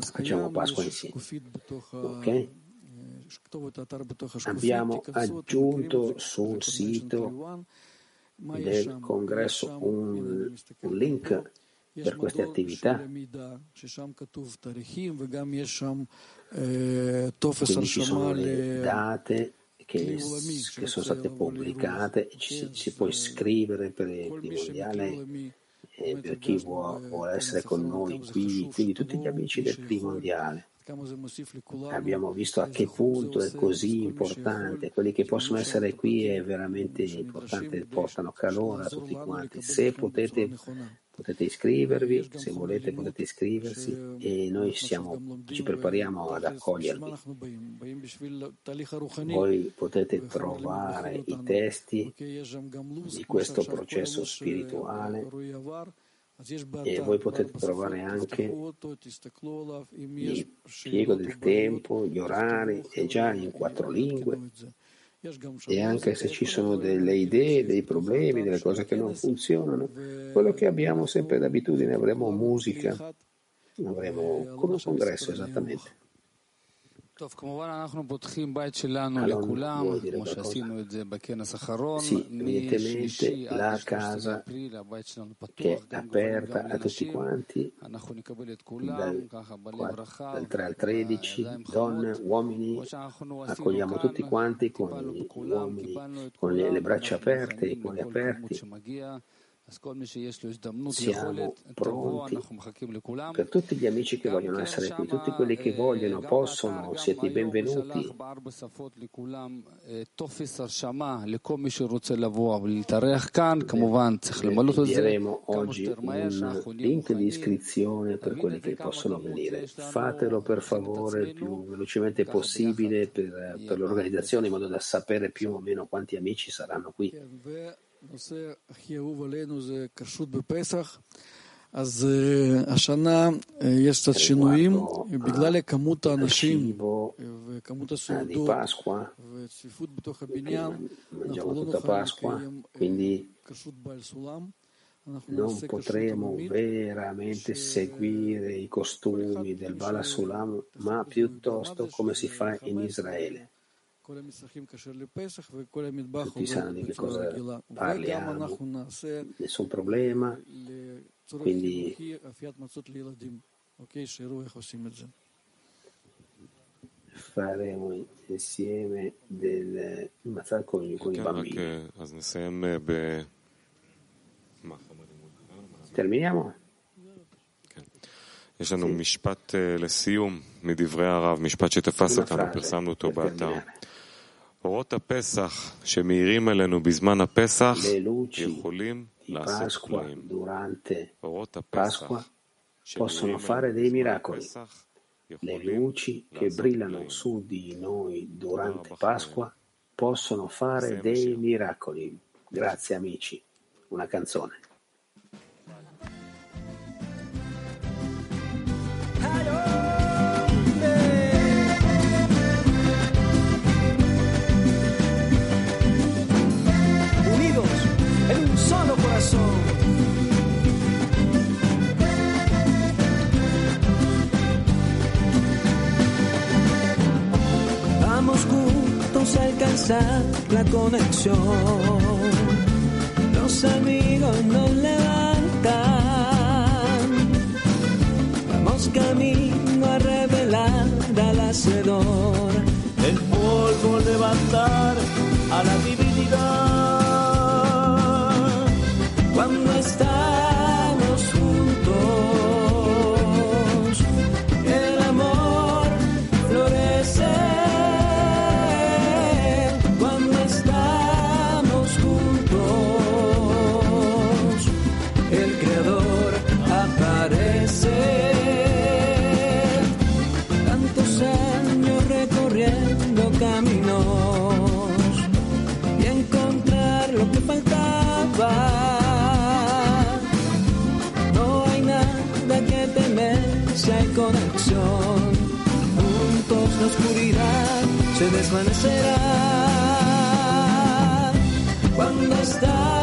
facciamo Pasqua insieme. Okay? Abbiamo aggiunto sul sito del congresso? un, un link per queste attività. Quindi ci sono le date che, che sono state pubblicate, ci, si può iscrivere per il mondiale eh, per chi vuole, vuole essere con noi qui, quindi tutti gli amici del mondiale. Abbiamo visto a che punto è così importante, quelli che possono essere qui è veramente importante, portano calore a tutti quanti. Se potete potete iscrivervi, se volete potete iscriversi e noi siamo, ci prepariamo ad accogliervi. Voi potete trovare i testi di questo processo spirituale e voi potete trovare anche il piego del tempo, gli orari, è già in quattro lingue e anche se ci sono delle idee, dei problemi, delle cose che non funzionano, quello che abbiamo sempre d'abitudine, avremo musica, avremo come un congresso esattamente. Allora, vuol dire? Sì, evidentemente la casa che è aperta a tutti quanti, dal, dal 3 al 13, donne, uomini, accogliamo tutti quanti con gli uomini, con le, le braccia aperte, i cuori aperti. Siamo pronti per tutti gli amici che vogliono essere qui, tutti quelli che vogliono, possono, siete benvenuti. Invieremo oggi un link di iscrizione per quelli che possono venire. Fatelo per favore il più velocemente possibile per, per l'organizzazione in modo da sapere più o meno quanti amici saranno qui. הנושא הכי אהוב עלינו זה כשרות בפסח. אז השנה יש קצת שינויים בגלל כמות האנשים וכמות הסעודות וצפיפות בתוך הבניין. אנחנו לא נוכל לקיים כשרות בעל סולם. Non potremo veramente seguire i costumi del Bala Sulam, ma piuttosto come si fa in Israele. tutti sanno di che cosa parliamo, nessun problema, quindi faremo insieme del mazzar con, con i bambini. Terminiamo? יש לנו משפט לסיום מדברי הרב, משפט שתפס אותנו, פרסמנו אותו באתר. Le luci di Pasqua durante Pasqua possono fare dei miracoli. Le luci che brillano su di noi durante Pasqua possono fare dei miracoli. Grazie amici. Una canzone. Alcanzar la conexión. Los amigos nos levantan. Vamos camino a revelar al hacedor. El polvo levantar a la divinidad. Conexión. Juntos la oscuridad se desvanecerá. Cuando estamos